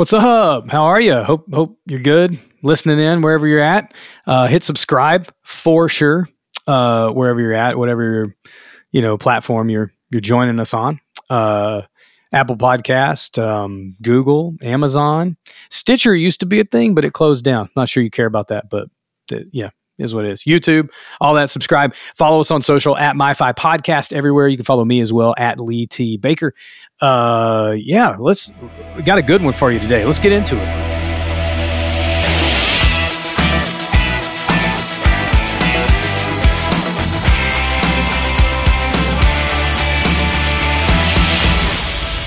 What's up? How are you? Hope hope you're good. Listening in wherever you're at. Uh, hit subscribe for sure. Uh, wherever you're at, whatever your you know platform you're you're joining us on. Uh, Apple Podcast, um, Google, Amazon, Stitcher used to be a thing, but it closed down. Not sure you care about that, but yeah, is what it is. YouTube, all that. Subscribe. Follow us on social at MyFi Podcast everywhere. You can follow me as well at Lee T Baker. Uh, yeah, let's. Got a good one for you today. Let's get into it.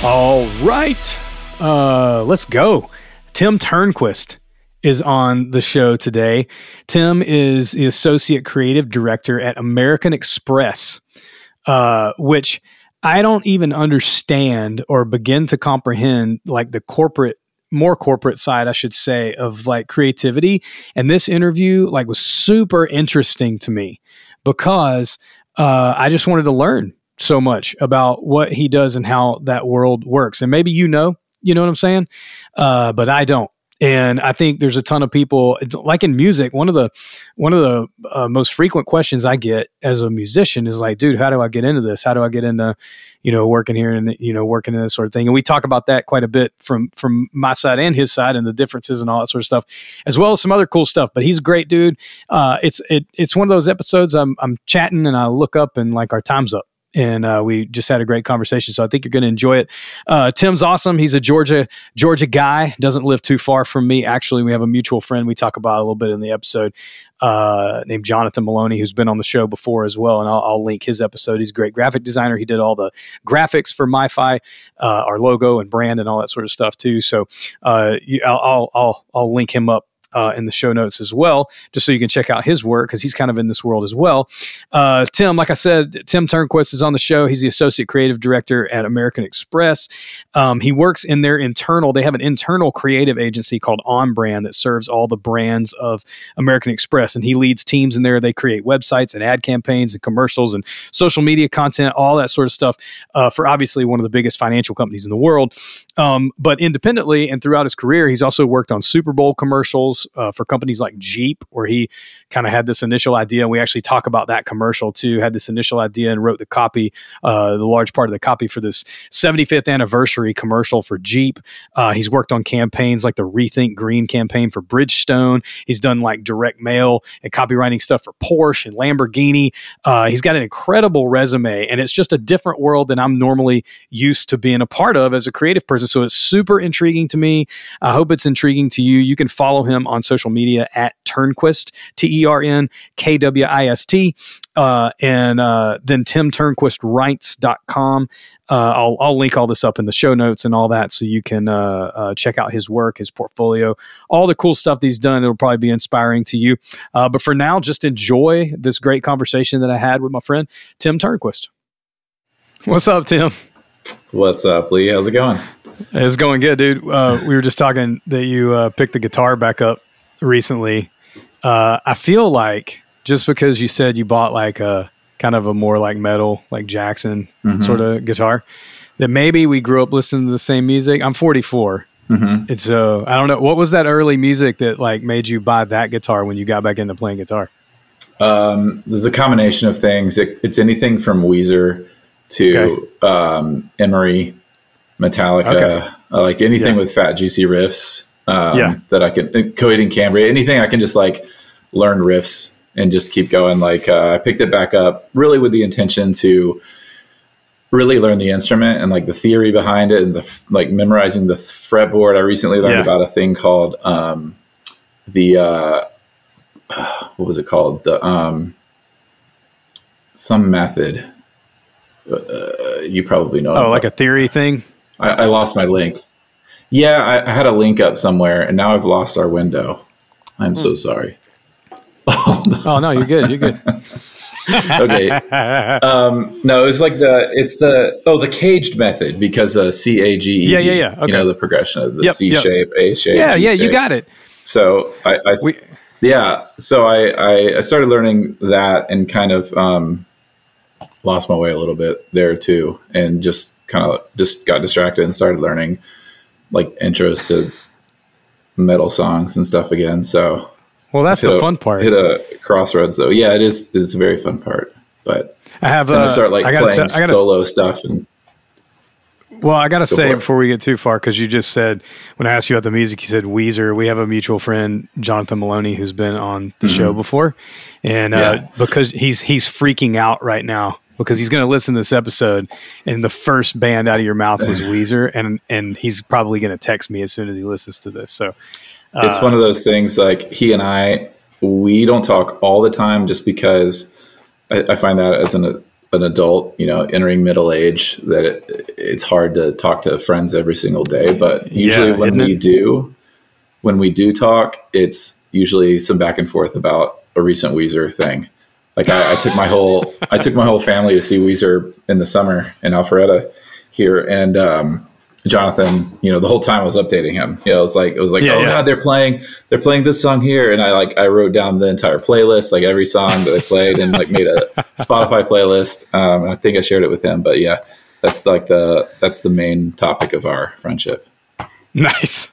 All right, uh, let's go. Tim Turnquist is on the show today. Tim is the associate creative director at American Express, uh, which I don't even understand or begin to comprehend, like the corporate more corporate side, I should say, of like creativity. And this interview like was super interesting to me because uh, I just wanted to learn so much about what he does and how that world works. And maybe you know, you know what I'm saying? Uh, but I don't. And I think there's a ton of people like in music. One of the one of the uh, most frequent questions I get as a musician is like, "Dude, how do I get into this? How do I get into, you know, working here and you know working in this sort of thing?" And we talk about that quite a bit from from my side and his side and the differences and all that sort of stuff, as well as some other cool stuff. But he's a great dude. Uh, it's it it's one of those episodes I'm I'm chatting and I look up and like our time's up and uh, we just had a great conversation. So I think you're going to enjoy it. Uh, Tim's awesome. He's a Georgia Georgia guy. Doesn't live too far from me. Actually, we have a mutual friend we talk about a little bit in the episode uh, named Jonathan Maloney, who's been on the show before as well. And I'll, I'll, link his episode. He's a great graphic designer. He did all the graphics for MyFi, uh, our logo and brand and all that sort of stuff too. So uh, you, I'll, I'll I'll link him up uh, in the show notes as well, just so you can check out his work because he's kind of in this world as well. Uh, Tim, like I said, Tim Turnquist is on the show. He's the associate creative director at American Express. Um, he works in their internal, they have an internal creative agency called OnBrand that serves all the brands of American Express. And he leads teams in there. They create websites and ad campaigns and commercials and social media content, all that sort of stuff uh, for obviously one of the biggest financial companies in the world. Um, but independently and throughout his career, he's also worked on Super Bowl commercials uh, for companies like Jeep, where he kind of had this initial idea. And we actually talk about that commercial too. Had this initial idea and wrote the copy, uh, the large part of the copy for this 75th anniversary commercial for Jeep. Uh, he's worked on campaigns like the Rethink Green campaign for Bridgestone. He's done like direct mail and copywriting stuff for Porsche and Lamborghini. Uh, he's got an incredible resume, and it's just a different world than I'm normally used to being a part of as a creative person. So it's super intriguing to me. I hope it's intriguing to you. You can follow him on social media at Turnquist, T E R N K W I S T. Uh, and uh, then timturnquistwrites.com. Uh, I'll, I'll link all this up in the show notes and all that so you can uh, uh, check out his work, his portfolio, all the cool stuff that he's done. It'll probably be inspiring to you. Uh, but for now, just enjoy this great conversation that I had with my friend, Tim Turnquist. What's up, Tim? What's up, Lee? How's it going? It's going good, dude. Uh, we were just talking that you uh, picked the guitar back up recently. Uh, I feel like just because you said you bought like a kind of a more like metal, like Jackson mm-hmm. sort of guitar, that maybe we grew up listening to the same music. I'm 44. Mm-hmm. And so I don't know. What was that early music that like made you buy that guitar when you got back into playing guitar? Um, there's a combination of things. It, it's anything from Weezer to okay. um, Emery, Metallica, okay. uh, like anything yeah. with fat, juicy riffs um, yeah. that I can, Coheed and Cambria, anything I can just like learn riffs and just keep going. Like uh, I picked it back up really with the intention to really learn the instrument and like the theory behind it and the like memorizing the fretboard. I recently learned yeah. about a thing called um, the uh, what was it called? The um, some method. Uh, you probably know. Oh, like a theory thing. I, I lost my link. Yeah, I, I, had a link up somewhere, and now I've lost our window. I'm hmm. so sorry. oh no, you're good. You're good. okay. Um, no, it's like the it's the oh the caged method because uh, C A G E. Yeah, yeah, yeah. Okay. You know the progression of the yep, C yep. shape, A shape. Yeah, G yeah, shape. you got it. So I, I we, yeah, so I, I, I started learning that and kind of um, lost my way a little bit there too, and just kind of just got distracted and started learning like intros to metal songs and stuff again. So well, that's the a, fun part. Hit a crossroads though. Yeah, it is. It's a very fun part. But I have uh, I start like I gotta playing t- I gotta, solo stuff and Well, I got to say before we get too far, because you just said when I asked you about the music, you said Weezer. We have a mutual friend, Jonathan Maloney, who's been on the show before, and uh, Mm-hmm. Yeah. because he's he's freaking out right now because he's going to listen to this episode, and the first band out of your mouth was Weezer, and and he's probably going to text me as soon as he listens to this. So it's Uh, one of those things like he and I we don't talk all the time just because I, I find that as an an adult, you know, entering middle age, that it, it's hard to talk to friends every single day. But usually, Yeah, when isn't we it? do, when we do talk, it's usually some back and forth about a recent Weezer thing. Like I, I took my whole I took my whole family to see Weezer in the summer in Alpharetta here, and um, Jonathan, you know, the whole time I was updating him. You know, it was like it was like, Yeah, oh yeah. god, they're playing they're playing this song here, and I like I wrote down the entire playlist, like every song that they played, and like made a Spotify playlist. Um, and I think I shared it with him, but yeah, that's like the that's the main topic of our friendship. nice,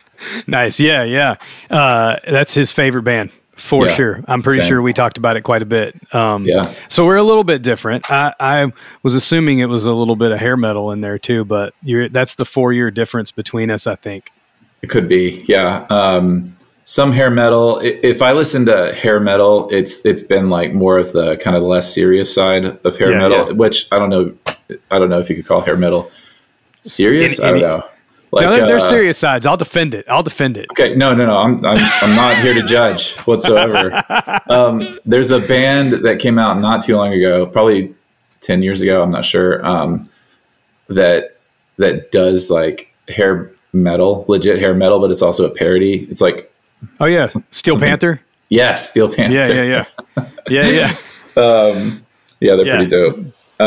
nice, yeah, yeah. Uh, that's his favorite band for Yeah, sure. I'm pretty same. sure we talked about it quite a bit. Um, Yeah. So we're a little bit different. I, I was assuming it was a little bit of hair metal in there too, but you're, that's the four year difference between us, I think. It could be, yeah. Um, some hair metal. If I listen to hair metal, it's it's been like more of the kind of less serious side of hair Yeah, metal, yeah. which I don't know. I don't know if you could call hair metal serious. Any- I don't know. Like, no, there, there's uh, serious sides. I'll defend it. I'll defend it. Okay, no, no, no. I'm I'm, I'm not here to judge whatsoever. Um, there's a band that came out not too long ago, probably ten years ago. I'm not sure. Um, that that does like hair metal, legit hair metal, but it's also a parody. It's like Oh, yeah. Steel Panther. yes, Steel Panther. Yeah, yeah, yeah. Yeah, yeah. Um, yeah, they're Yeah. pretty dope.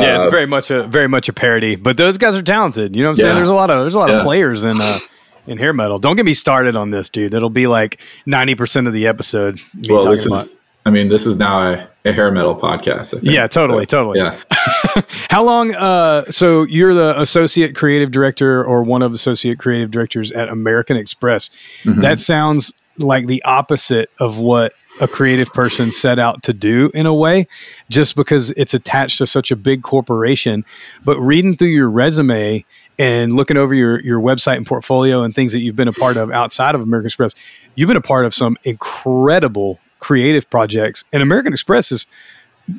Yeah, it's Uh, very much a very much a parody, but those guys are talented. You know what I'm saying? There's a lot of there's a lot Yeah. of players in uh in hair metal. Don't get me started on this, dude. It'll be like 90% of the episode. well, this about- is. I mean, this is now a, a hair metal podcast. Yeah, totally, So, totally. Yeah. How long? Uh, so you're the associate creative director or one of the associate creative directors at American Express. Mm-hmm. That sounds like the opposite of what a creative person set out to do in a way, just because it's attached to such a big corporation. But reading through your resume and looking over your your website and portfolio and things that you've been a part of outside of American Express, you've been a part of some incredible creative projects. And American Express is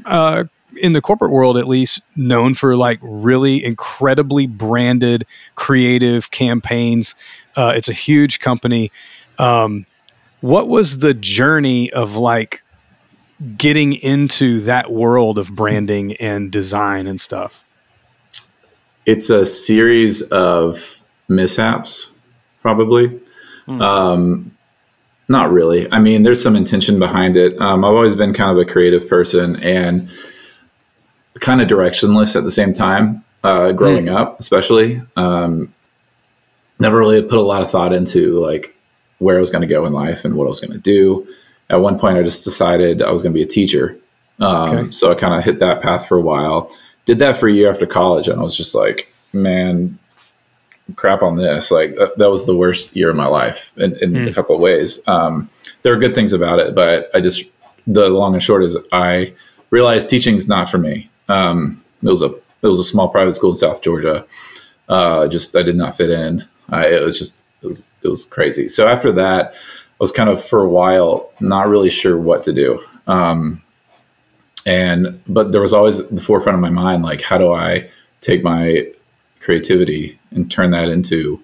uh, in the corporate world at least known for like really incredibly branded creative campaigns uh, it's a huge company um, what was the journey of like getting into that world of branding and design and stuff? It's a series of mishaps probably. Um, not really. I mean there's some intention behind it. Um, i've always been kind of a creative person and kind of directionless at the same time uh, growing up especially. Um, never really put a lot of thought into like where i was going to go in life and what i was going to do. At one point i just decided i was going to be a teacher. Um, Okay. so i kind of hit that path for a while. Did that for a year after college and i was just like man crap on this. Like that, that was the worst year of my life in, in a couple of ways. Um, there are good things about it but i just the long and short is i realized teaching's not for me. Um, it was a it was a small private school in south georgia. Uh, just i did not fit in. I, it was just it was it was crazy. So after that i was kind of for a while not really sure what to do. Um, and but there was always the forefront of my mind like how do i take my creativity and turn that into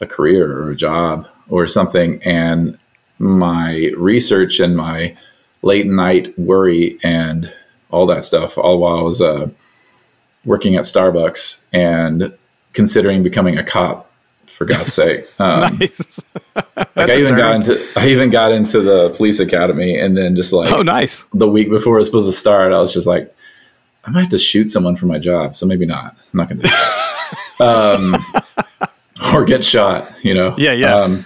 a career or a job or something? And my research and my late night worry and all that stuff all while i was uh, working at starbucks and considering becoming a cop for god's sake um, nice like i even got into i even got into the police academy and then just like oh nice the week before it was supposed to start, I was just like, I might have to shoot someone for my job. So maybe not. I'm not going to do that. um, or get shot, you know? Yeah, yeah. Um,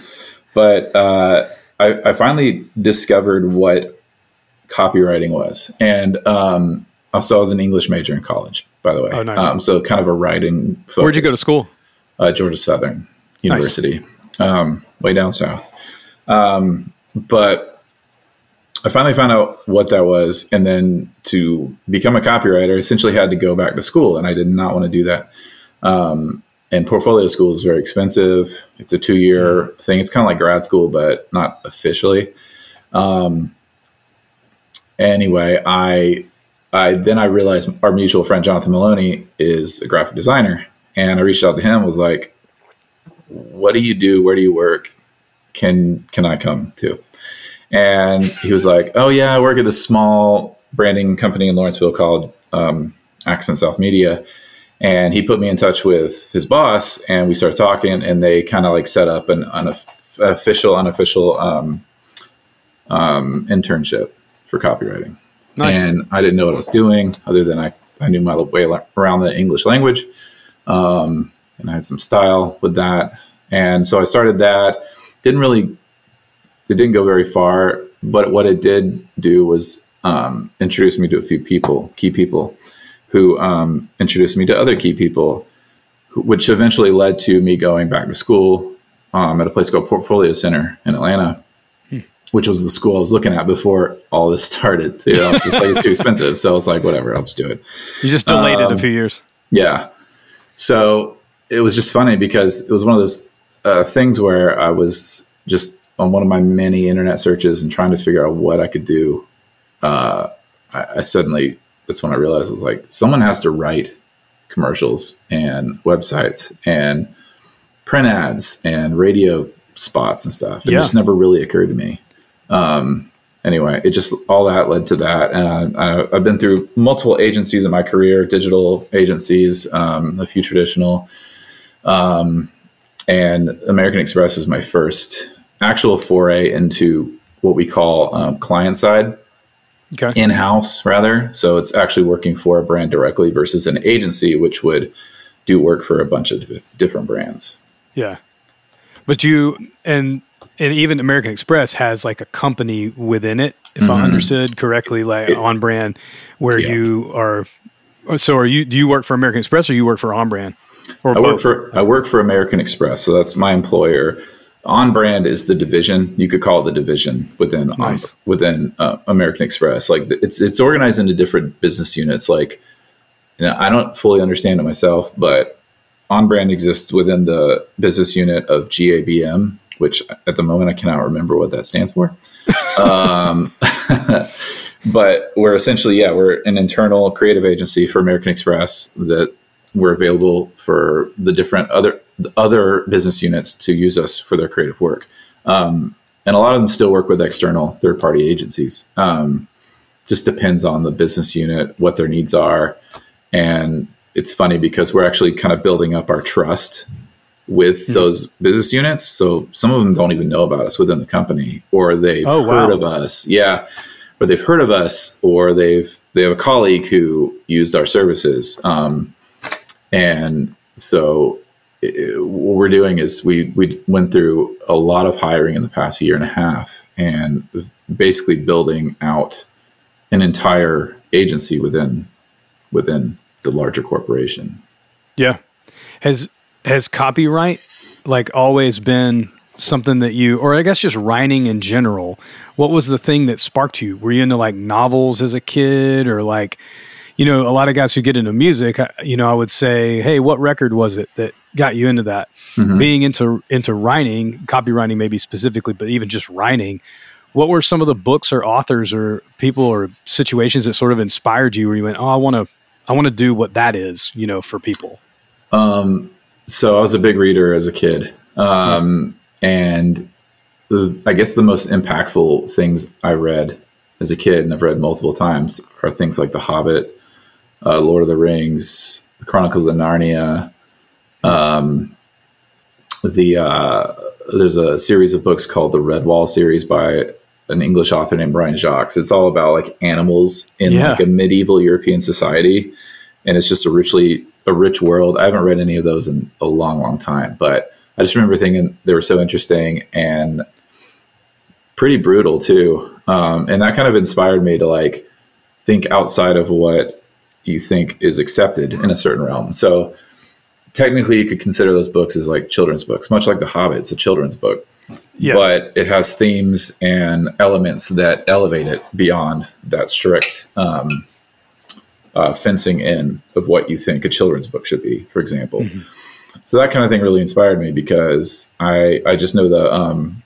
but uh, I, I finally discovered what copywriting was. And um, also, I was an English major in college, by the way. Oh, nice. Um, so kind of a writing focus. where'd you go to school Uh, Georgia Southern University. um, way down south. Um, but I finally found out what that was, and then to become a copywriter, I essentially had to go back to school, and I did not want to do that. Um, and portfolio school is very expensive. It's a two year thing. It's kind of like grad school, but not officially. Um, anyway, I, I then I realized our mutual friend Jonathan Maloney is a graphic designer, and I reached out to him. Was like, "What do you do? Where do you work? Can can I come too?" And he was like, "Oh yeah, I work at this small branding company in Lawrenceville called um, Accent South Media." and he put me in touch with his boss and we started talking and they kind of like set up an unofficial unofficial um, um, internship for copywriting nice. and i didn't know what i was doing other than i, I knew my way around the english language um, and i had some style with that and so i started that didn't really it didn't go very far but what it did do was um, introduce me to a few people key people who um, introduced me to other key people, which eventually led to me going back to school um, at a place called Portfolio Center in Atlanta, hmm. which was the school I was looking at before all this started. Too. I was just like, it's too expensive. So I was like, whatever, I'll just do it. You just delayed it a um, few years. Yeah. So it was just funny because it was one of those uh, things where I was just on one of my many internet searches and trying to figure out what I could do. Uh, I, I suddenly that's when I realized I was like, someone has to write commercials and websites and print ads and radio spots and stuff. It yeah. just never really occurred to me. Um, anyway, it just all that led to that. And I, have been through multiple agencies in my career, digital agencies, um, a few traditional, um, and American Express is my first actual foray into what we call um, client side okay. in house rather. So it's actually working for a brand directly versus an agency, which would do work for a bunch of different brands. Yeah. But you, and, and even American Express has like a company within it, if mm-hmm. I understood correctly, like OnBrand, where yeah. you are. So are you? Do you work for American Express or you work for OnBrand? Or I both? work for I work for American Express, so that's my employer OnBrand is the division. You could call it the division within nice. um, within uh, American Express. Like it's it's organized into different business units. Like you know, I don't fully understand it myself, but OnBrand exists within the business unit of GABM, which at the moment I cannot remember what that stands for. um, but we're essentially yeah we're an internal creative agency for American Express that we're available for the different other other business units to use us for their creative work. Um, and a lot of them still work with external third party agencies. Um, just depends on the business unit, what their needs are. And it's funny because we're actually kind of building up our trust with mm-hmm. those business units. So some of them don't even know about us within the company or they've oh, heard wow. of us. Yeah. Or they've heard of us or they've, they have a colleague who used our services. Um, and so it, what we're doing is we we went through a lot of hiring in the past year and a half, and basically building out an entire agency within within the larger corporation. Yeah, has has copyright like always been something that you, or I guess just writing in general? What was the thing that sparked you? Were you into like novels as a kid, or like? you know, a lot of guys who get into music, you know, I would say, hey, what record was it that got you into that? Mm-hmm. Being into into writing, copywriting maybe specifically, but even just writing, what were some of the books or authors or people or situations that sort of inspired you where you went, oh, I want to, I want to do what that is, you know, for people? Um, so I was a big reader as a kid. Um, and the, I guess the most impactful things I read as a kid, and I've read multiple times, are things like The Hobbit, uh, Lord of the Rings, the Chronicles of Narnia. Um, the uh, there's a series of books called the Redwall series by an English author named Brian Jacques. It's all about like animals in yeah. like a medieval European society, and it's just a richly a rich world. I haven't read any of those in a long, long time, but I just remember thinking they were so interesting and pretty brutal too, um, and that kind of inspired me to like think outside of what you think is accepted in a certain realm. So technically you could consider those books as like children's books, much like The Hobbit. It's a children's book, yeah. but it has themes and elements that elevate it beyond that strict um, uh, fencing in of what you think a children's book should be, for example. Mm-hmm. So that kind of thing really inspired me because I I just know the um,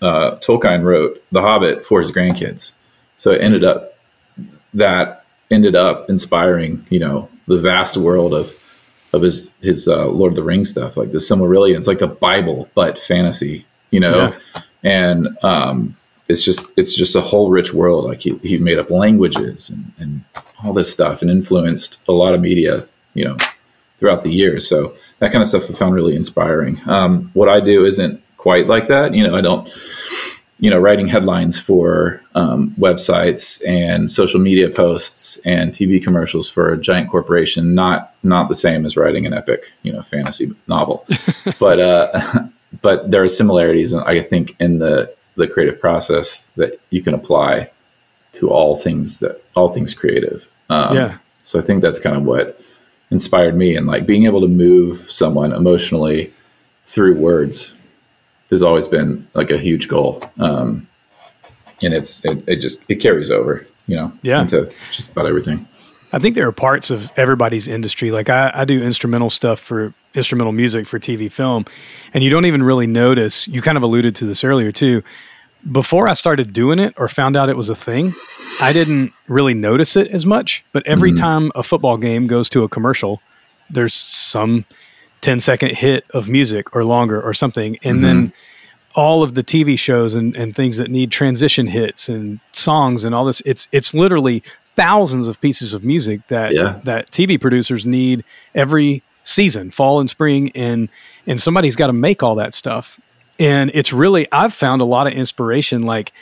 uh, Tolkien wrote The Hobbit for his grandkids, so it ended up that ended up inspiring you know the vast world of of his his uh, Lord of the Rings stuff, like the Silmarillion. It's like the Bible, but fantasy, you know. Yeah. And um, it's just it's just a whole rich world. Like he, he made up languages and, and all this stuff, and influenced a lot of media, you know, throughout the years. So that kind of stuff I found really inspiring. Um, what I do isn't quite like that. You know, I don't you know, writing headlines for um, websites and social media posts and TV commercials for a giant corporation, not not the same as writing an epic, you know, fantasy novel. but uh, but there are similarities, I think, in the the creative process that you can apply to all things that all things creative. Um, yeah. So I think that's kind of what inspired me, and like being able to move someone emotionally through words has always been like a huge goal. Um, and it's, it, it just, it carries over, you know, yeah. into just about everything. I think there are parts of everybody's industry. Like I, I do instrumental stuff for instrumental music for TV film, and you don't even really notice. You kind of alluded to this earlier too. Before I started doing it or found out it was a thing, I didn't really notice it as much. But every mm-hmm. time a football game goes to a commercial, there's some 10 second hit of music or longer or something. And mm-hmm. then all of the TV shows and, and things that need transition hits and songs and all this, it's, it's literally thousands of pieces of music that, yeah. that TV producers need every season, fall and spring. And, and somebody's got to make all that stuff. And it's really, I've found a lot of inspiration. Like,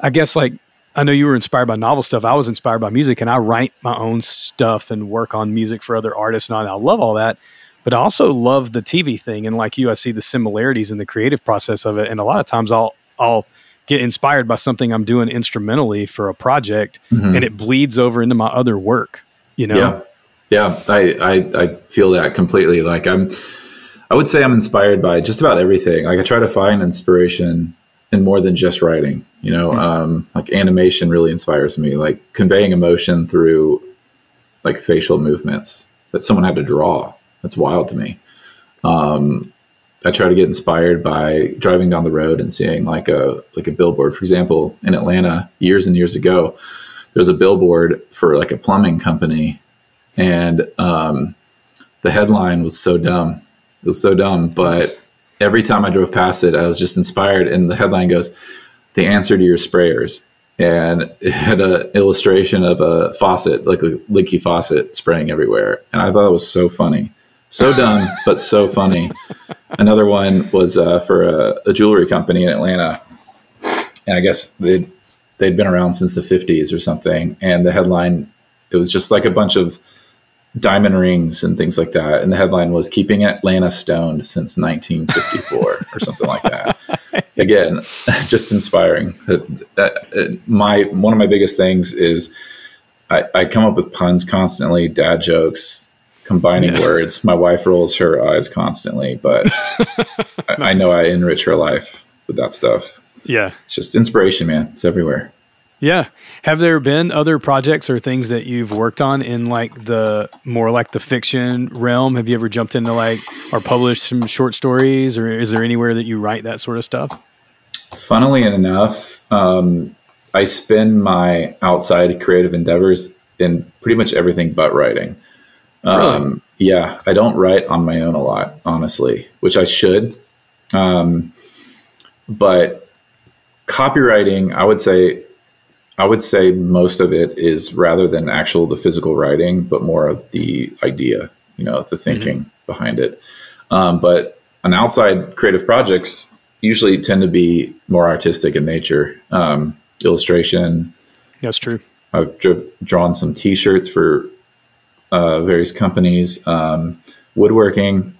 I guess like I know you were inspired by novel stuff. I was inspired by music, and I write my own stuff and work on music for other artists, and I, I love all that but I also love the TV thing. And like you, I see the similarities in the creative process of it. And a lot of times I'll, I'll get inspired by something I'm doing instrumentally for a project mm-hmm. and it bleeds over into my other work, you know? Yeah. Yeah. I, I, I feel that completely. Like I'm, I would say I'm inspired by just about everything. Like I try to find inspiration in more than just writing, you know, mm-hmm. um, like animation really inspires me, like conveying emotion through like facial movements that someone had to draw that's wild to me. Um, I try to get inspired by driving down the road and seeing like a like a billboard. For example, in Atlanta, years and years ago, there's a billboard for like a plumbing company, and um, the headline was so dumb. It was so dumb, but every time I drove past it, I was just inspired. And the headline goes, "The answer to your sprayers." and it had an illustration of a faucet, like a leaky faucet spraying everywhere. And I thought it was so funny. So dumb, but so funny. Another one was uh, for a, a, jewelry company in Atlanta, and I guess they'd they'd been around since the '50s or something. And the headline, it was just like a bunch of diamond rings and things like that. And the headline was "Keeping Atlanta Stoned Since 1954" or something like that. Again, just inspiring. Uh, my one of my biggest things is I, I come up with puns constantly, dad jokes, combining yeah. words. My wife rolls her eyes constantly, but I, I, know I enrich her life with that stuff. Yeah. It's just inspiration, man. It's everywhere. Yeah. Have there been other projects or things that you've worked on in like the more like the fiction realm? Have you ever jumped into like or published some short stories or is there anywhere that you write that sort of stuff? Funnily enough, um, I spend my outside creative endeavors in pretty much everything but writing. Um, yeah, I don't write on my own a lot, honestly, which I should. Um, but copywriting, I would say, I would say most of it is rather than actual the physical writing, but more of the idea, you know, the thinking mm-hmm. behind it. Um, but on outside creative projects usually tend to be more artistic in nature. Um, illustration. That's true. I've drawn some T-shirts for uh, various companies, um, woodworking.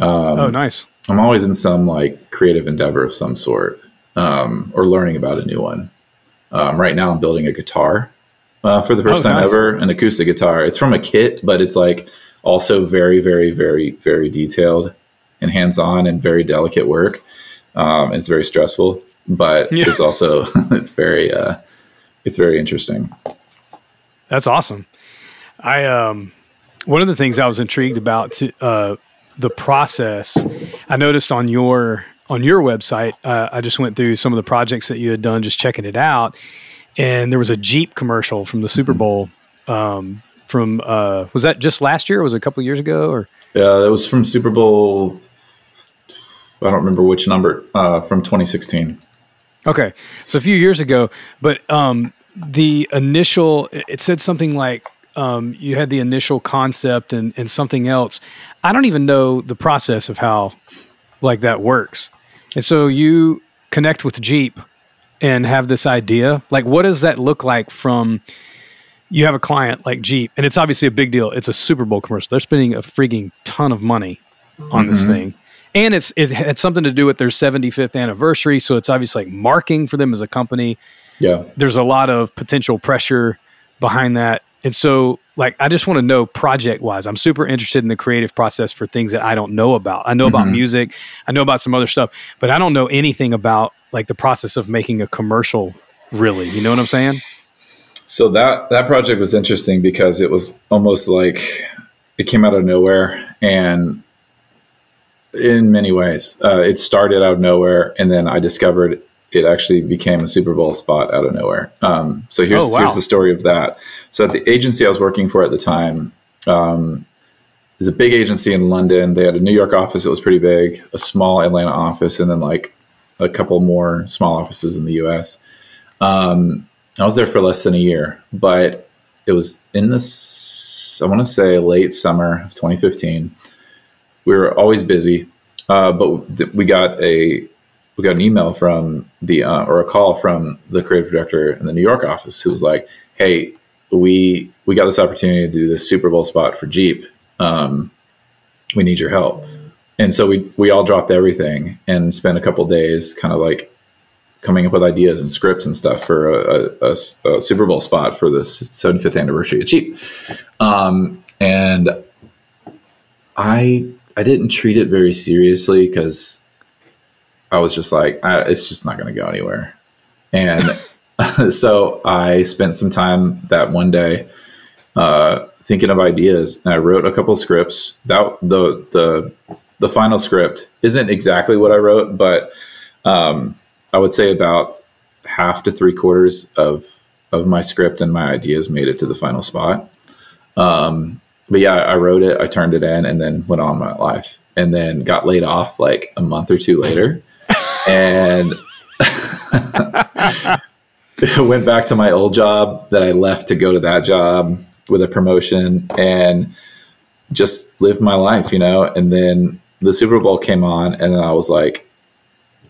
Um, oh, nice. I'm always in some like creative endeavor of some sort um, or learning about a new one. Um, right now, I'm building a guitar uh, for the first oh, time nice. ever, an acoustic guitar. It's from a kit, but it's like also very, very, very, very detailed and hands on and very delicate work. Um, it's very stressful, but yeah. it's also it's very uh, it's very interesting. That's awesome. I um one of the things I was intrigued about to, uh, the process. I noticed on your on your website. Uh, I just went through some of the projects that you had done, just checking it out, and there was a Jeep commercial from the Super mm-hmm. Bowl. Um, from uh, was that just last year? or Was it a couple years ago? Or yeah, that was from Super Bowl. I don't remember which number uh, from 2016. Okay, so a few years ago, but um, the initial it said something like um, you had the initial concept and, and something else. I don't even know the process of how like that works. And so you connect with Jeep and have this idea. Like, what does that look like from you have a client like Jeep, and it's obviously a big deal. It's a Super Bowl commercial. They're spending a freaking ton of money on mm-hmm. this thing. And it's it had something to do with their 75th anniversary. So it's obviously like marking for them as a company. Yeah. There's a lot of potential pressure behind that. And so, like, I just want to know project wise, I'm super interested in the creative process for things that I don't know about. I know mm-hmm. about music, I know about some other stuff, but I don't know anything about like the process of making a commercial, really. You know what I'm saying? So that that project was interesting because it was almost like it came out of nowhere, and in many ways, uh, it started out of nowhere, and then I discovered it actually became a Super Bowl spot out of nowhere. Um, so here's oh, wow. here's the story of that. So at the agency I was working for at the time, um, there's a big agency in London. They had a New York office that was pretty big, a small Atlanta office, and then like a couple more small offices in the U.S. Um, I was there for less than a year, but it was in this I want to say late summer of 2015. We were always busy, uh, but th- we got a we got an email from the uh, or a call from the creative director in the New York office who was like, "Hey, we we got this opportunity to do this Super Bowl spot for Jeep. Um, we need your help." And so we we all dropped everything and spent a couple days, kind of like coming up with ideas and scripts and stuff for a, a, a, Super Bowl spot for the 75th anniversary of Jeep. Um, and I I didn't treat it very seriously because I was just like, it's just not going to go anywhere. And so I spent some time that one day uh, thinking of ideas, and I wrote a couple scripts. That the the the final script isn't exactly what I wrote, but um, I would say about half to three quarters of of my script and my ideas made it to the final spot. Um, but yeah, I wrote it, I turned it in, and then went on my life, and then got laid off like a month or two later and went back to my old job that I left to go to that job with a promotion and just lived my life, you know. And then the Super Bowl came on, and then I was like,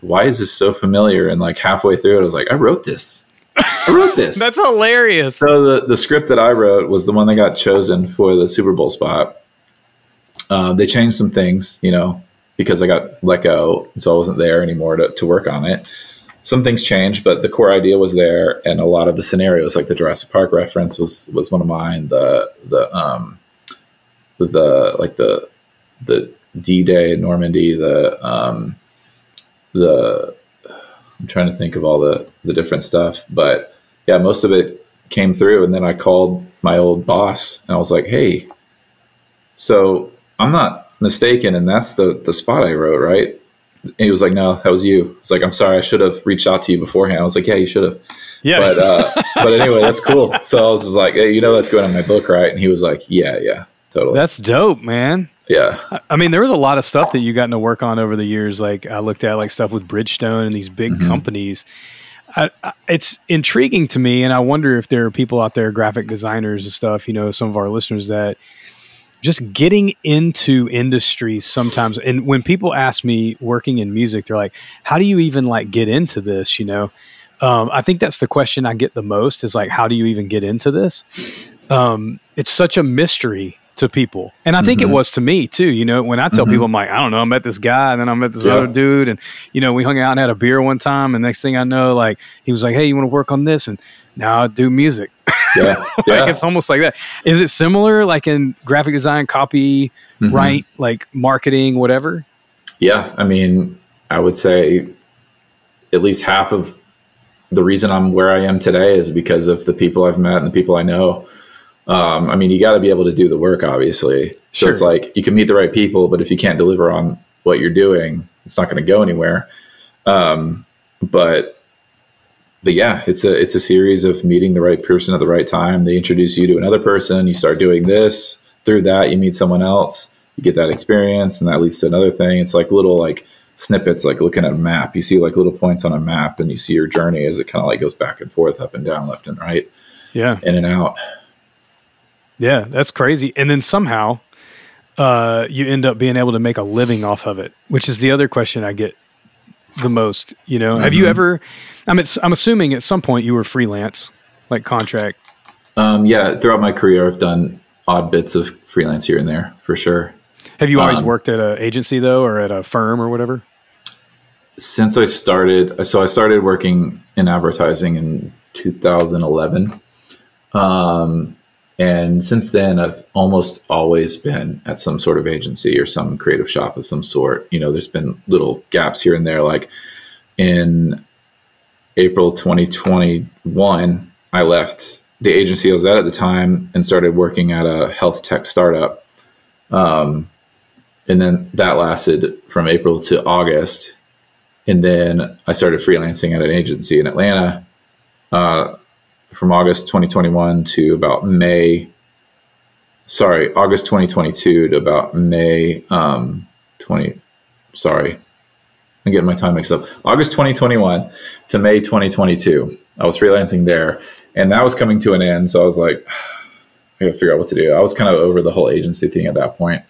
why is this so familiar? And like halfway through it, I was like, I wrote this. I wrote this. That's hilarious. So the, the script that I wrote was the one that got chosen for the Super Bowl spot. Uh, they changed some things, you know, because I got let go, so I wasn't there anymore to, to work on it. Some things changed, but the core idea was there, and a lot of the scenarios, like the Jurassic Park reference, was was one of mine. The the um the like the the D Day in Normandy, the um the I'm trying to think of all the the different stuff, but yeah, most of it came through, and then I called my old boss, and I was like, "Hey, so I'm not mistaken, and that's the the spot I wrote, right? And he was like, "No, that was you." It's like, "I'm sorry, I should have reached out to you beforehand." I was like, "Yeah, you should have." Yeah. But uh, but anyway, that's cool. So I was just like, "Hey, you know that's going on my book, right?" And he was like, "Yeah, yeah, totally." That's dope, man. Yeah. I mean, there was a lot of stuff that you gotten to work on over the years. Like I looked at like stuff with Bridgestone and these big mm-hmm. companies. I, I, it's intriguing to me, and I wonder if there are people out there, graphic designers and stuff. You know, some of our listeners that just getting into industries sometimes. And when people ask me working in music they're like how do you even like get into this? You know? Um, i think that's the question i get the most is like how do you even get into this? Um, it's such a mystery to people. And i think mm-hmm. it was to me too you know? When i tell mm-hmm. people i'm like i don't know i met this guy and then i met this yeah. other dude and you know we hung out and had a beer one time and next thing i know like he was like hey you want to work on this? And now i do music Yeah, yeah. like it's almost like that. Is it similar, like in graphic design, copy, mm-hmm. right, like marketing, whatever? Yeah, I mean, I would say at least half of the reason I'm where I am today is because of the people I've met and the people I know. Um, I mean, you got to be able to do the work, obviously. So sure. it's like you can meet the right people, but if you can't deliver on what you're doing, it's not going to go anywhere. Um, but but yeah, it's a it's a series of meeting the right person at the right time. They introduce you to another person. You start doing this. Through that, you meet someone else. You get that experience, and that leads to another thing. It's like little like snippets, like looking at a map. You see like little points on a map, and you see your journey as it kind of like goes back and forth, up and down, left and right. Yeah, in and out. Yeah, that's crazy. And then somehow uh, you end up being able to make a living off of it, which is the other question I get the most. You know, mm-hmm. have you mm-hmm. ever? I'm I'm assuming at some point you were freelance, like contract. Um, yeah, throughout my career, I've done odd bits of freelance here and there for sure. Have you always um, worked at an agency though, or at a firm or whatever? Since I started, so I started working in advertising in 2011. Um, and since then, I've almost always been at some sort of agency or some creative shop of some sort. You know, there's been little gaps here and there. Like in April 2021, I left the agency I was at at the time and started working at a health tech startup. Um, and then that lasted from April to August. And then I started freelancing at an agency in Atlanta. Uh, from August 2021 to about May, sorry, August 2022 to about May um, 20, sorry, I'm getting my time mixed up. August 2021 to May 2022. I was freelancing there and that was coming to an end. So I was like, I gotta figure out what to do. I was kind of over the whole agency thing at that point.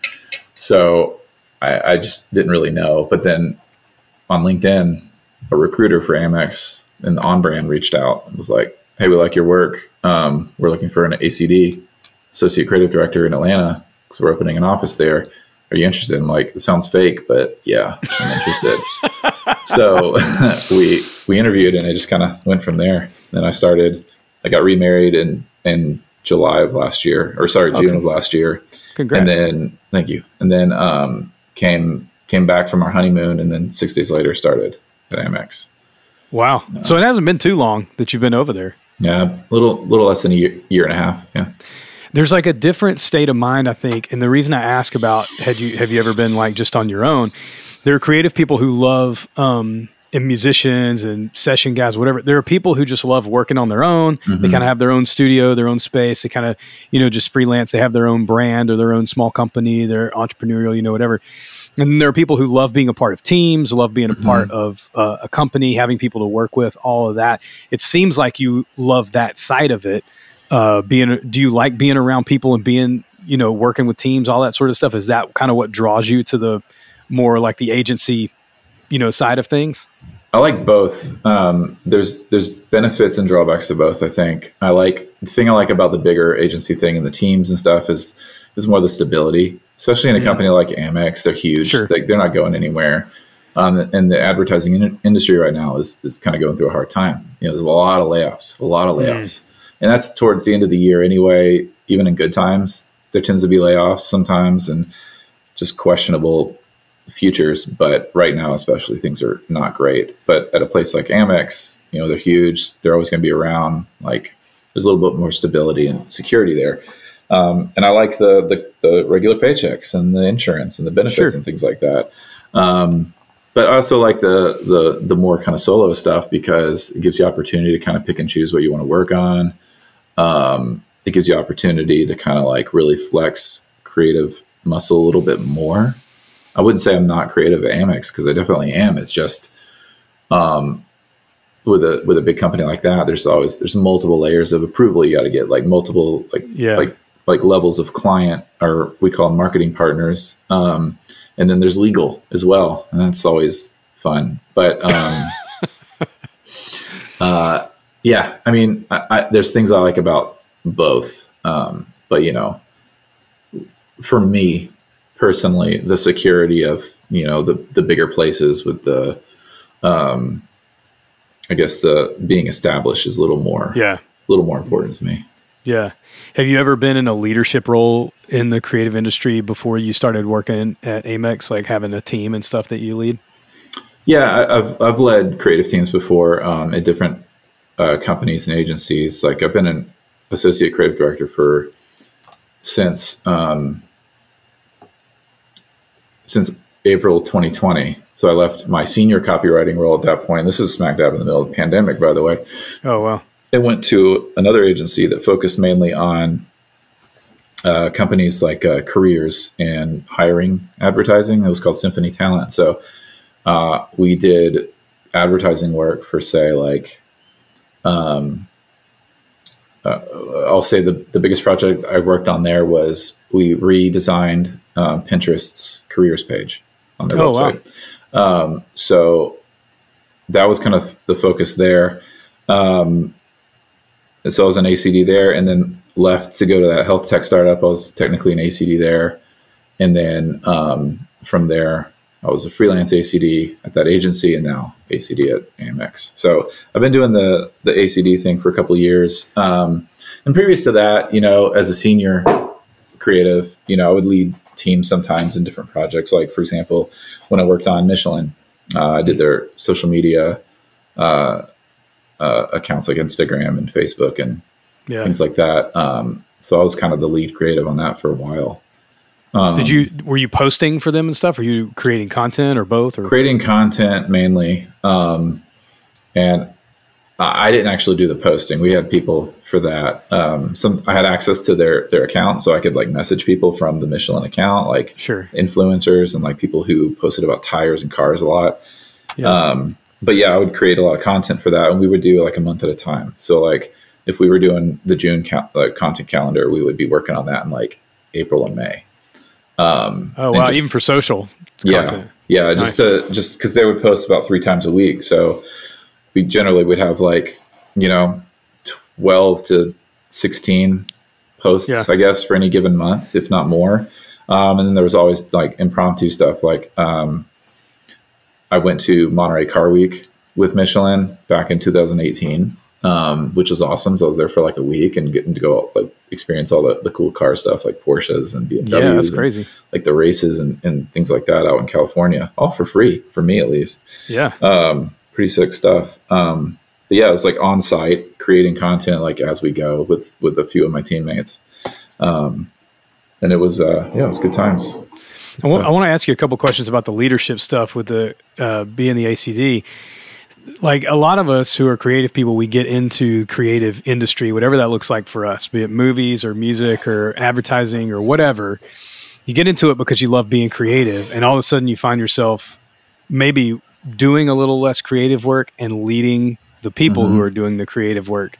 So I, I just didn't really know. But then on LinkedIn, a recruiter for Amex and OnBrand reached out and was like, hey, we like your work. Um, we're looking for an ACD, associate creative director in Atlanta, because we're opening an office there. Are you interested? I'm like, it sounds fake, but yeah, I'm interested. so we we interviewed, and it just kind of went from there. Then I started. I got remarried in in July of last year, or sorry, June okay. of last year. Congrats. And then thank you. And then um, came came back from our honeymoon, and then six days later started at Amex. Wow! So it hasn't been too long that you've been over there. Yeah, a little little less than a year, year and a half. Yeah. There's like a different state of mind, I think, and the reason I ask about had you have you ever been like just on your own? There are creative people who love um, and musicians and session guys, whatever. There are people who just love working on their own. Mm-hmm. They kind of have their own studio, their own space. They kind of, you know, just freelance. They have their own brand or their own small company. They're entrepreneurial, you know, whatever. And there are people who love being a part of teams, love being a mm-hmm. part of uh, a company, having people to work with, all of that. It seems like you love that side of it. Uh, being, do you like being around people and being, you know, working with teams, all that sort of stuff? Is that kind of what draws you to the more like the agency, you know, side of things? I like both. Um, there's there's benefits and drawbacks to both. I think I like the thing I like about the bigger agency thing and the teams and stuff is is more the stability especially in a company like Amex. They're huge. Sure. They, are not going anywhere. Um, and the advertising in- industry right now is, is kind of going through a hard time. You know, there's a lot of layoffs, a lot of layoffs. Mm. And that's towards the end of the year anyway. Even in good times, there tends to be layoffs sometimes and just questionable futures. But right now, especially, things are not great. But at a place like Amex, you know, they're huge. They're always going to be around. Like, there's a little bit more stability and security there. Um, and I like the, the, the regular paychecks and the insurance and the benefits sure. and things like that. Um, but I also like the the the more kind of solo stuff because it gives you opportunity to kind of pick and choose what you want to work on. Um, it gives you opportunity to kind of like really flex creative muscle a little bit more. I wouldn't say I'm not creative at Amex because I definitely am. It's just um, with a with a big company like that, there's always there's multiple layers of approval you got to get, like multiple like yeah. like like levels of client or we call them marketing partners. Um, and then there's legal as well. And that's always fun. But, um, uh, yeah, I mean, I, I, there's things I like about both. Um, but you know, for me personally, the security of, you know, the, the bigger places with the, um, I guess the being established is a little more, yeah, a little more important to me. Yeah. Have you ever been in a leadership role in the creative industry before you started working at Amex, like having a team and stuff that you lead? Yeah, I've I've led creative teams before um, at different uh, companies and agencies. Like I've been an associate creative director for since um, since April 2020. So I left my senior copywriting role at that point. This is smack dab in the middle of the pandemic, by the way. Oh wow! I went to another agency that focused mainly on uh, companies like uh, careers and hiring advertising. It was called Symphony Talent. So uh, we did advertising work for, say, like, um, uh, I'll say the, the biggest project I worked on there was we redesigned uh, Pinterest's careers page on their oh, website. Wow. Um, so that was kind of the focus there. Um, and so I was an ACD there and then left to go to that health tech startup. I was technically an ACD there. And then um, from there, I was a freelance ACD at that agency and now ACD at Amex. So I've been doing the, the ACD thing for a couple years. Um, and previous to that, you know, as a senior creative, you know, I would lead teams sometimes in different projects. Like, for example, when I worked on Michelin, uh, I did their social media uh, uh, accounts like Instagram and Facebook and yeah. things like that. Um, so I was kind of the lead creative on that for a while. Um, Did you were you posting for them and stuff? Are you creating content or both? Or creating content mainly, um, and I didn't actually do the posting. We had people for that. Um, some I had access to their their account, so I could like message people from the Michelin account, like sure influencers and like people who posted about tires and cars a lot. Yeah. Um, but yeah, I would create a lot of content for that, and we would do like a month at a time. So like if we were doing the June uh, content calendar, we would be working on that in like April and May. Um, oh wow! Just, even for social, yeah, yeah, nice. just to just because they would post about three times a week, so we generally would have like you know twelve to sixteen posts, yeah. I guess, for any given month, if not more. Um, and then there was always like impromptu stuff, like um, I went to Monterey Car Week with Michelin back in 2018, um, which was awesome. So I was there for like a week and getting to go like experience all the, the cool car stuff like Porsches and BMWs. Yeah, that's crazy. like the races and, and things like that out in California, all for free for me at least. Yeah. Um, pretty sick stuff. Um, but yeah, it was like on site creating content like as we go with with a few of my teammates. Um, and it was uh, yeah, it was good times. I want, I want to ask you a couple questions about the leadership stuff with the uh, being the ACD. Like a lot of us who are creative people, we get into creative industry, whatever that looks like for us, be it movies or music or advertising or whatever. You get into it because you love being creative, and all of a sudden you find yourself maybe doing a little less creative work and leading the people mm-hmm. who are doing the creative work.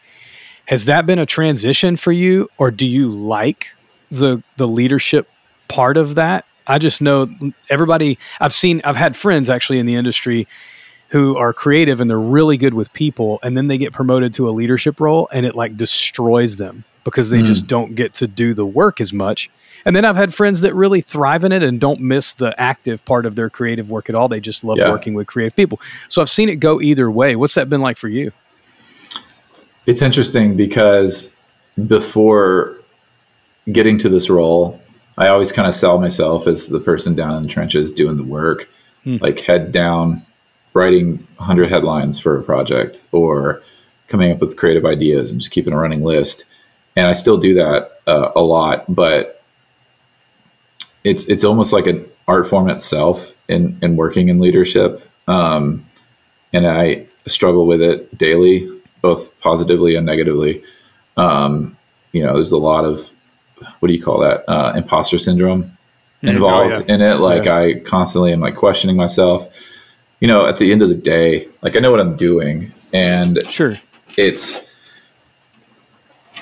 Has that been a transition for you, or do you like the the leadership part of that? I just know everybody I've seen I've had friends actually in the industry who are creative and they're really good with people and then they get promoted to a leadership role and it like destroys them because they mm. just don't get to do the work as much. And then I've had friends that really thrive in it and don't miss the active part of their creative work at all. They just love yeah. working with creative people. So I've seen it go either way. What's that been like for you? It's interesting because before getting to this role, I always kind of sell myself as the person down in the trenches doing the work, hmm. like head down, writing 100 headlines for a project or coming up with creative ideas and just keeping a running list. And I still do that uh, a lot, but it's it's almost like an art form itself in in working in leadership. Um, and I struggle with it daily, both positively and negatively. Um, you know, there's a lot of what do you call that uh, imposter syndrome mm-hmm. involved oh, yeah. in it like yeah. i constantly am like questioning myself you know at the end of the day like i know what i'm doing and sure it's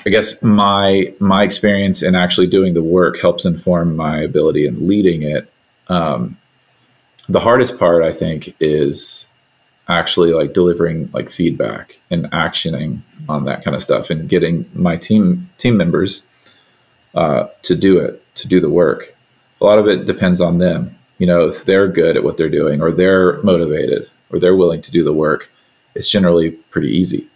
i guess my my experience in actually doing the work helps inform my ability in leading it um, the hardest part i think is actually like delivering like feedback and actioning on that kind of stuff and getting my team team members uh, to do it, to do the work. A lot of it depends on them. You know, if they're good at what they're doing, or they're motivated, or they're willing to do the work, it's generally pretty easy.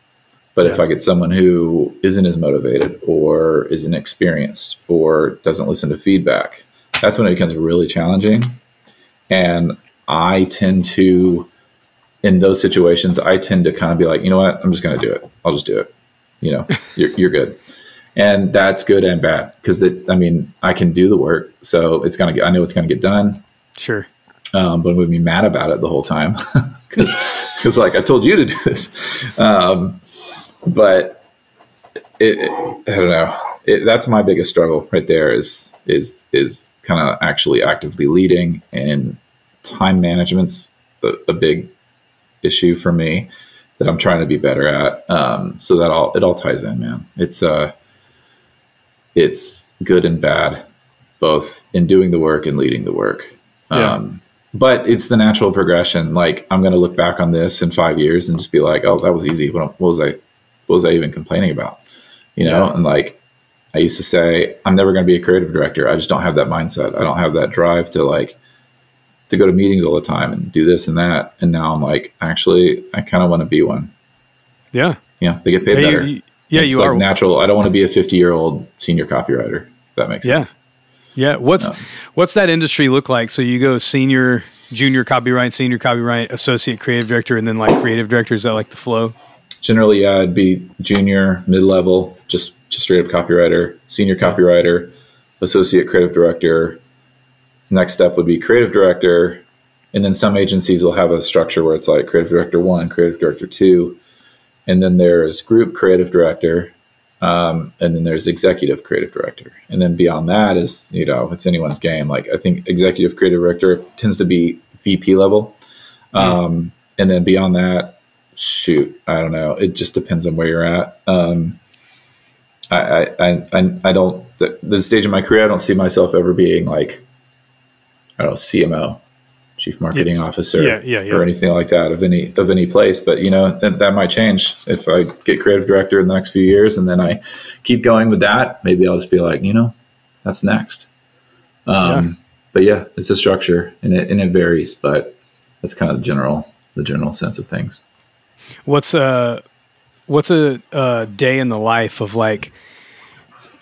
But yeah. if I get someone who isn't as motivated or isn't experienced or doesn't listen to feedback, that's when it becomes really challenging. And I tend to, in those situations, I tend to kind of be like, you know what, I'm just going to do it. I'll just do it. You know, you're, you're good. And that's good and bad because it I mean, I can do the work. So it's going to get, I know it's going to get done. Sure. Um, but I'm going to be mad about it the whole time because, because like I told you to do this. Um, but it, it, I don't know. It, that's my biggest struggle right there is is is kind of actually actively leading and time management's a, a, big issue for me that I'm trying to be better at. Um, so that all it all ties in, man. It's uh, it's good and bad, both in doing the work and leading the work. Yeah. Um, but it's the natural progression. Like I'm going to look back on this in five years and just be like, "Oh, that was easy. What, what was I? what was I even complaining about? You know, yeah. and like I used to say, I'm never going to be a creative director. I just don't have that mindset. I don't have that drive to like to go to meetings all the time and do this and that. And now I'm like, actually, I kind of want to be one. Yeah. Yeah. They get paid better. You, yeah, it's you like are natural. I don't want to be a 50 year old senior copywriter. that makes yeah. sense. Yeah. What's, what's that industry look like? So you go senior, junior copyright, senior copyright, associate creative director, and then like creative director. Is that like the flow? generally, yeah, I'd be junior, mid level, just just straight up copywriter, senior copywriter, associate creative director. Next step would be creative director, and then some agencies will have a structure where it's like creative director one, creative director two, and then there's group creative director, um, and then there's executive creative director, and then beyond that is you know it's anyone's game. Like I think executive creative director tends to be VP level, um, and then beyond that shoot, I don't know. It just depends on where you're at. Um, I, I, I, I don't, the, the stage of my career, I don't see myself ever being like, I don't know, CMO, chief marketing yeah. officer yeah, yeah, yeah. or anything like that of any, of any place. But you know, that, that might change if I get creative director in the next few years and then I keep going with that. Maybe I'll just be like, you know, that's next. Um, but yeah, it's a structure and it, and it varies, but that's kind of the general, the general sense of things. What's a what's a, a day in the life of like?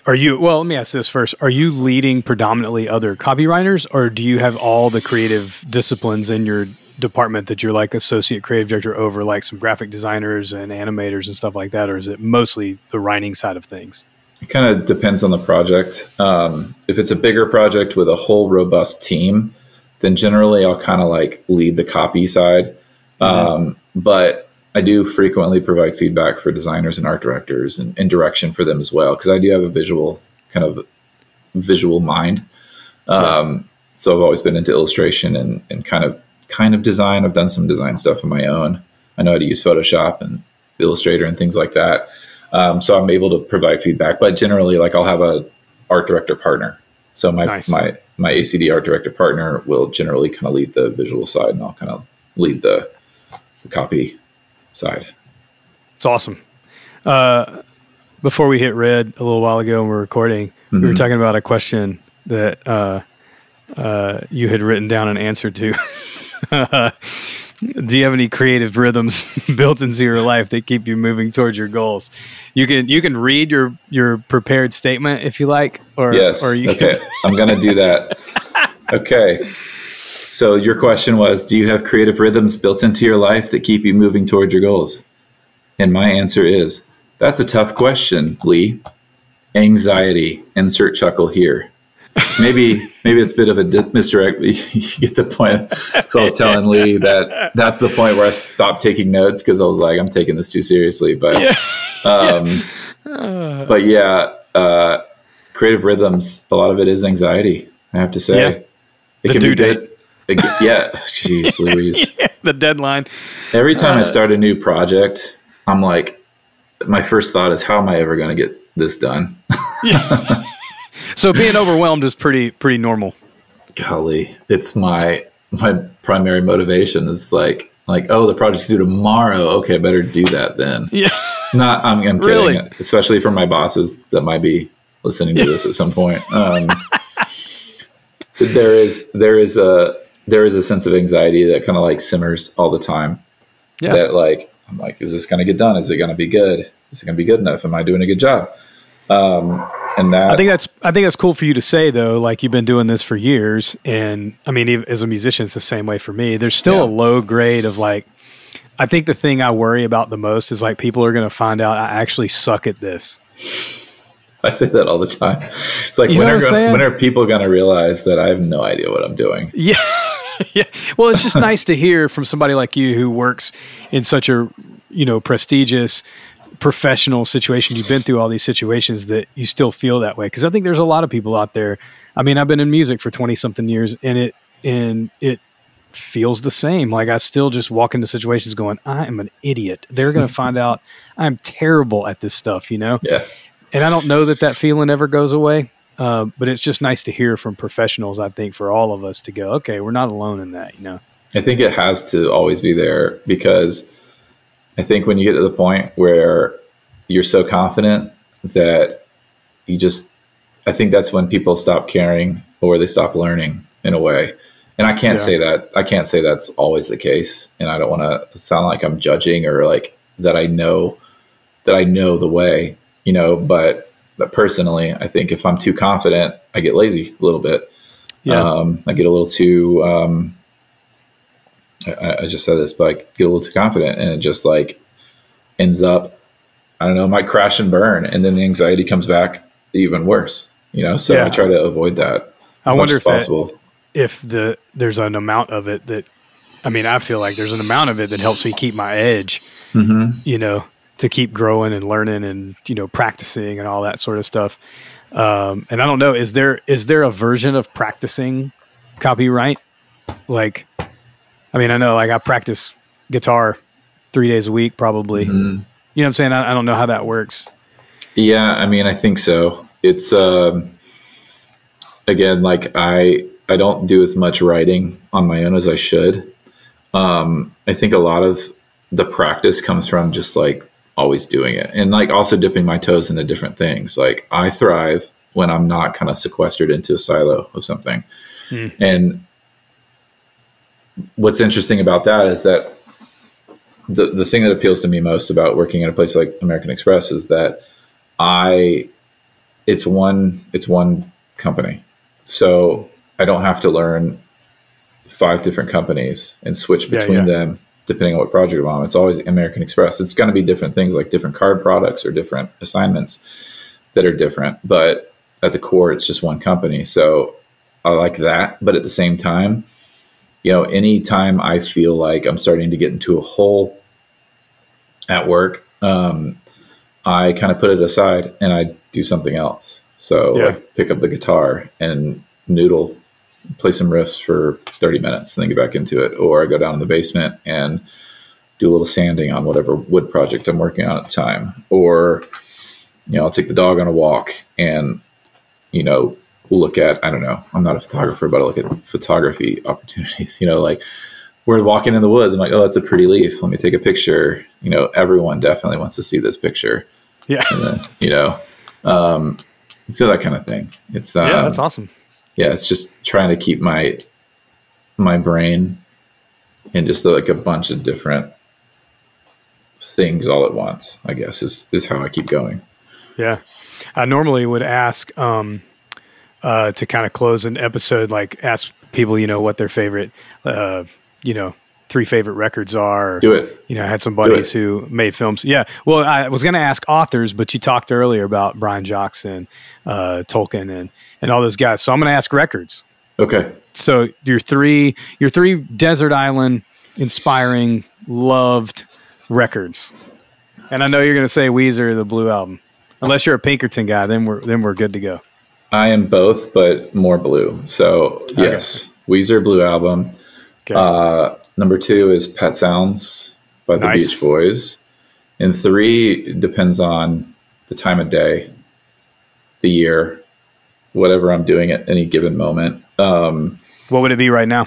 Are you well? Let me ask this first. Are you leading predominantly other copywriters, or do you have all the creative disciplines in your department that you're like associate creative director over, like some graphic designers and animators and stuff like that, or is it mostly the writing side of things? It kind of depends on the project. Um, if it's a bigger project with a whole robust team, then generally I'll kind of like lead the copy side. Mm-hmm. Um, but I do frequently provide feedback for designers and art directors and, and direction for them as well because I do have a visual kind of visual mind. Um, yeah. So I've always been into illustration and, and kind of kind of design. I've done some design stuff of my own. I know how to use Photoshop and Illustrator and things like that. Um, so I'm able to provide feedback. But generally, like I'll have a art director partner. So my nice. my my ACD art director partner will generally kind of lead the visual side, and I'll kind of lead the, the copy side. It's awesome. Uh, before we hit red a little while ago and we're recording, mm-hmm. we were mm-hmm. talking about a question that uh, uh, you had written down an answer to. Do you have any creative rhythms built into your life that keep you moving towards your goals? You can you can read your your prepared statement if you like, or yes, or you okay. Can... I'm going to do that. Okay. So your question was, do you have creative rhythms built into your life that keep you moving towards your goals? And my answer is, that's a tough question, Lee. Anxiety. Insert chuckle here. Maybe maybe it's a bit of a misdirect. you get the point. So I was telling Lee that that's the point where I stopped taking notes because I was like, I'm taking this too seriously. But yeah. Um, yeah. but yeah, uh, creative rhythms. A lot of it is anxiety. I have to say, yeah. it the can be good. Date yeah, jeez, Louise. yeah, the deadline. Every time uh, I start a new project, I'm like, my first thought is, how am I ever going to get this done? yeah. So being overwhelmed is pretty pretty normal. Golly, it's my my primary motivation is like like oh the project's due tomorrow. Okay, I better do that then. Yeah. Not I'm, I'm kidding. Really? Especially for my bosses that might be listening to this at some point. Um, there is there is a there is a sense of anxiety that kind of like simmers all the time. Yeah. That like I'm like, is this going to get done? Is it going to be good? is it going to be good enough? Am I doing a good job? Um, and that I think that's I think that's cool for you to say though. Like you've been doing this for years, and I mean, even as a musician, it's the same way for me. There's still Yeah. a low grade of like. I think the thing I worry about the most is like people are going to find out I actually suck at this. I say that all the time. It's like You when are gonna, when are people going to realize that I have no idea what I'm doing? Yeah. yeah. Well, it's just nice to hear from somebody like you who works in such a, you know, prestigious professional situation. You've been through all these situations that you still feel that way. Cause I think there's a lot of people out there. I mean, I've been in music for 20 something years and it, and it feels the same. Like I still just walk into situations going, I am an idiot. They're going to find out I'm terrible at this stuff, you know? Yeah. and I don't know that that feeling ever goes away. Uh, but it's just nice to hear from professionals. I think for all of us to go, okay, we're not alone in that. You know, I think it has to always be there because I think when you get to the point where you're so confident that you just, I think that's when people stop caring or they stop learning in a way. And I can't Yeah. say that, I can't say that's always the case. And I don't want to sound like I'm judging or like that I know that I know the way, you know, but, but personally, I think if I'm too confident, I get lazy a little bit. yeah, Um, I get a little too, um, I, I just said this, but I get a little too confident and it just like ends up, I don't know, might crash and burn. And then the anxiety comes back even worse, you know? So Yeah. I try to avoid that I wonder as if that- possible. if the there's an amount of it that, I mean, I feel like there's an amount of it that helps me keep my edge. hmm You know, to keep growing and learning and you know practicing and all that sort of stuff. Um, and I don't know, is there is there a version of practicing copyright? Like, I mean, I know like I practice guitar three days a week, probably. You know what I'm saying? I, I don't know how that works. Yeah, I mean, I think so. It's um, again like I I don't do as much writing on my own as I should. Um, I think a lot of the practice comes from just like always doing it, and like also dipping my toes into different things. Like I thrive when I'm not kind of sequestered into a silo of something, hmm. and what's interesting about that is that the the thing that appeals to me most about working at a place like American Express is that I it's one it's one company. So I don't have to learn five different companies and switch Yeah, between yeah. them depending on what project I'm on. It's always American Express. It's going to be different things like different card products or different assignments that are different, but at the core it's just one company. So I like that, but at the same time, you know, anytime I feel like I'm starting to get into a hole at work, um, I kind of put it aside and I do something else. So Yeah. like pick up the guitar and noodle, play some riffs for 30 minutes and then get back into it. Or I go down in the basement and do a little sanding on whatever wood project I'm working on at the time. Or, you know, I'll take the dog on a walk and, you know, look at, I don't know, I'm not a photographer, but I look at photography opportunities, you know, like we're walking in the woods. I'm like, oh, that's a pretty leaf. Let me take a picture. You know, everyone definitely wants to see this picture. Yeah. Then, you know, um, so that kind of thing. It's, um, yeah, that's awesome. Yeah, it's just trying to keep my, my brain in just like a bunch of different things all at once, I guess is, is how I keep going. Yeah. I normally would ask um, uh, to kind of close an episode, like ask people, you know, what their favorite, uh, you know, three favorite records are. Do it. You know, I had some buddies who made films. Yeah. Well, I was going to ask authors, but you talked earlier about Brian Joxon, uh, Tolkien, and and all those guys. So I'm going to ask records. Okay. So your three, your three desert island inspiring, loved records. And I know you're going to say Weezer, the Blue Album. Unless you're a Pinkerton guy, then we're then we're good to go. I am both, but more blue. So yes, Weezer Blue Album. Okay. Uh, number two is Pet Sounds by the Nice. Beach Boys. And three depends on the time of day, the year, whatever I'm doing at any given moment. Um, what would it be right now?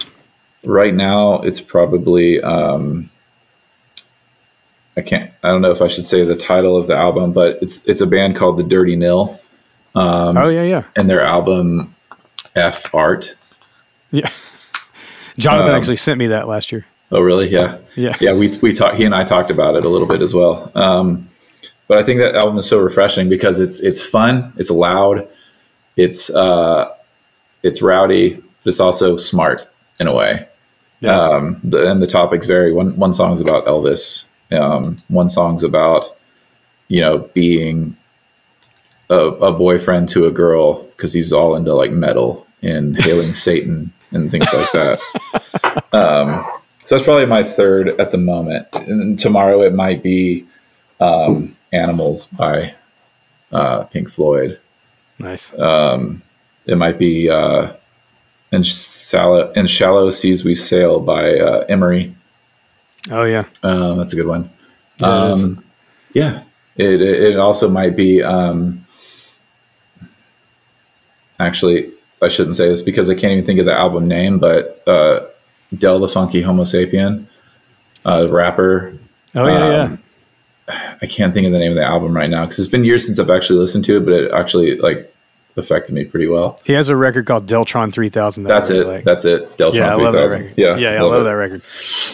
right now, it's probably um, I can't. I don't know if I should say the title of the album, but it's it's a band called the Dirty Nil, oh yeah, yeah, and their album F Art. yeah. Jonathan Um, actually sent me that last year. Oh, really? Yeah. Yeah. Yeah. We, we talked, he and I talked about it a little bit as well. Um, but I think that album is so refreshing because it's it's fun, it's loud, it's uh, it's rowdy, but it's also smart in a way. Yeah. Um, the, and the topics vary. One one song's about Elvis. Um, one song's about you know being a, a boyfriend to a girl because he's all into like metal and hailing Satan and things like that. Um, so that's probably my third at the moment. And tomorrow it might be um, "Animals" by uh, Pink Floyd. Nice. Um, it might be uh, "In Shallow, in Shallow Seas We Sail" by uh, Emery. Oh yeah, um, that's a good one. Yeah, um, yeah. It, it also might be um, actually I shouldn't say this because I can't even think of the album name, but uh, Del the Funky Homosapien, uh, rapper. Oh yeah, um, yeah. I can't think of the name of the album right now because it's been years since I've actually listened to it, but it actually like affected me pretty well. He has a record called Deltron 3000. That That's it. Like. That's it. Deltron yeah, 3000. Yeah, yeah, I love, love that record.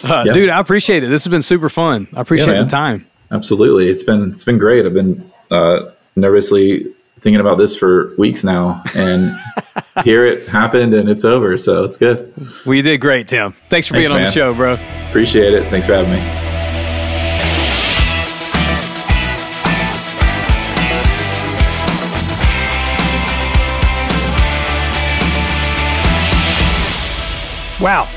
Uh, yeah. Dude, I appreciate it. This has been super fun. I appreciate yeah, the time. Absolutely, it's been it's been great. I've been uh, nervously thinking about this for weeks now, and here it happened, and it's over. So it's good. Well, you did great, Tim. Thanks for Thanks, being on man. the show, bro. Appreciate it. Thanks for having me. Wow.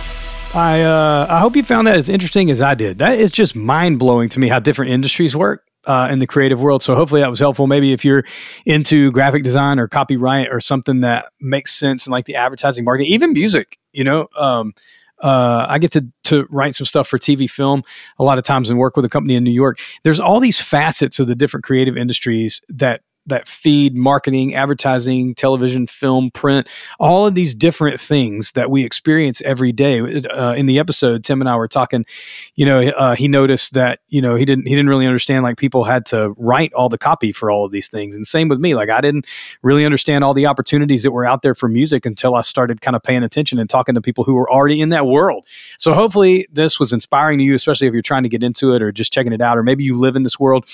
I uh, I hope you found that as interesting as I did. That is just mind blowing to me how different industries work uh, in the creative world. So hopefully that was helpful. Maybe if you're into graphic design or copyright or something that makes sense in like the advertising market, even music, you know. Um, uh, I get to to write some stuff for TV, film a lot of times, and work with a company in New York. There's all these facets of the different creative industries that that feed marketing, advertising, television, film, print, all of these different things that we experience every day. Uh, in the episode, Tim and I were talking. You know, uh, he noticed that you know he didn't he didn't really understand like people had to write all the copy for all of these things, and same with me. Like I didn't really understand all the opportunities that were out there for music until I started kind of paying attention and talking to people who were already in that world. So hopefully this was inspiring to you, especially if you're trying to get into it or just checking it out, or maybe you live in this world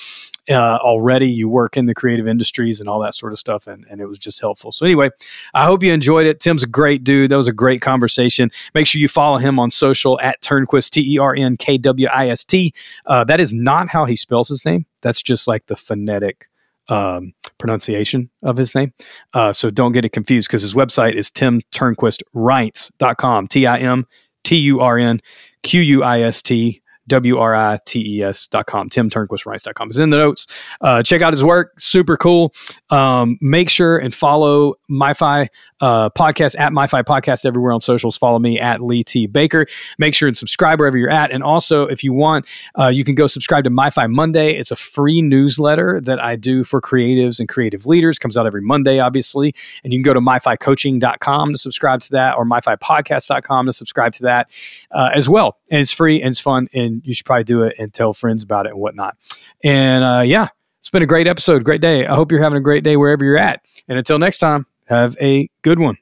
uh, already. You work in the creative industries and all that sort of stuff, and, and it was just helpful. So, anyway, I hope you enjoyed it. Tim's a great dude. That was a great conversation. Make sure you follow him on social at Turnquist, T E R N K W I S T. Uh, that is not how he spells his name, that's just like the phonetic um, pronunciation of his name. Uh, so don't get it confused because his website is timturnquistwrites.com. T I M T U R N Q U I S T W-R-I-T-E-S dot com, timturnquistwrites.com. It's in the notes. Uh, check out his work. Super cool. Um, make sure and follow MyFi uh, podcast at MyFi Podcast everywhere on socials. Follow me at Lee T. Baker. Make sure and subscribe wherever you're at. And also, if you want, uh, you can go subscribe to MyFi Monday. It's a free newsletter that I do for creatives and creative leaders. Comes out every Monday, obviously. And you can go to myficoaching.com to subscribe to that or myfipodcast.com to subscribe to that uh, as well. And it's free and it's fun. And you should probably do it and tell friends about it and whatnot. And uh, yeah, it's been a great episode, great day. I hope you're having a great day wherever you're at. And until next time, have a good one.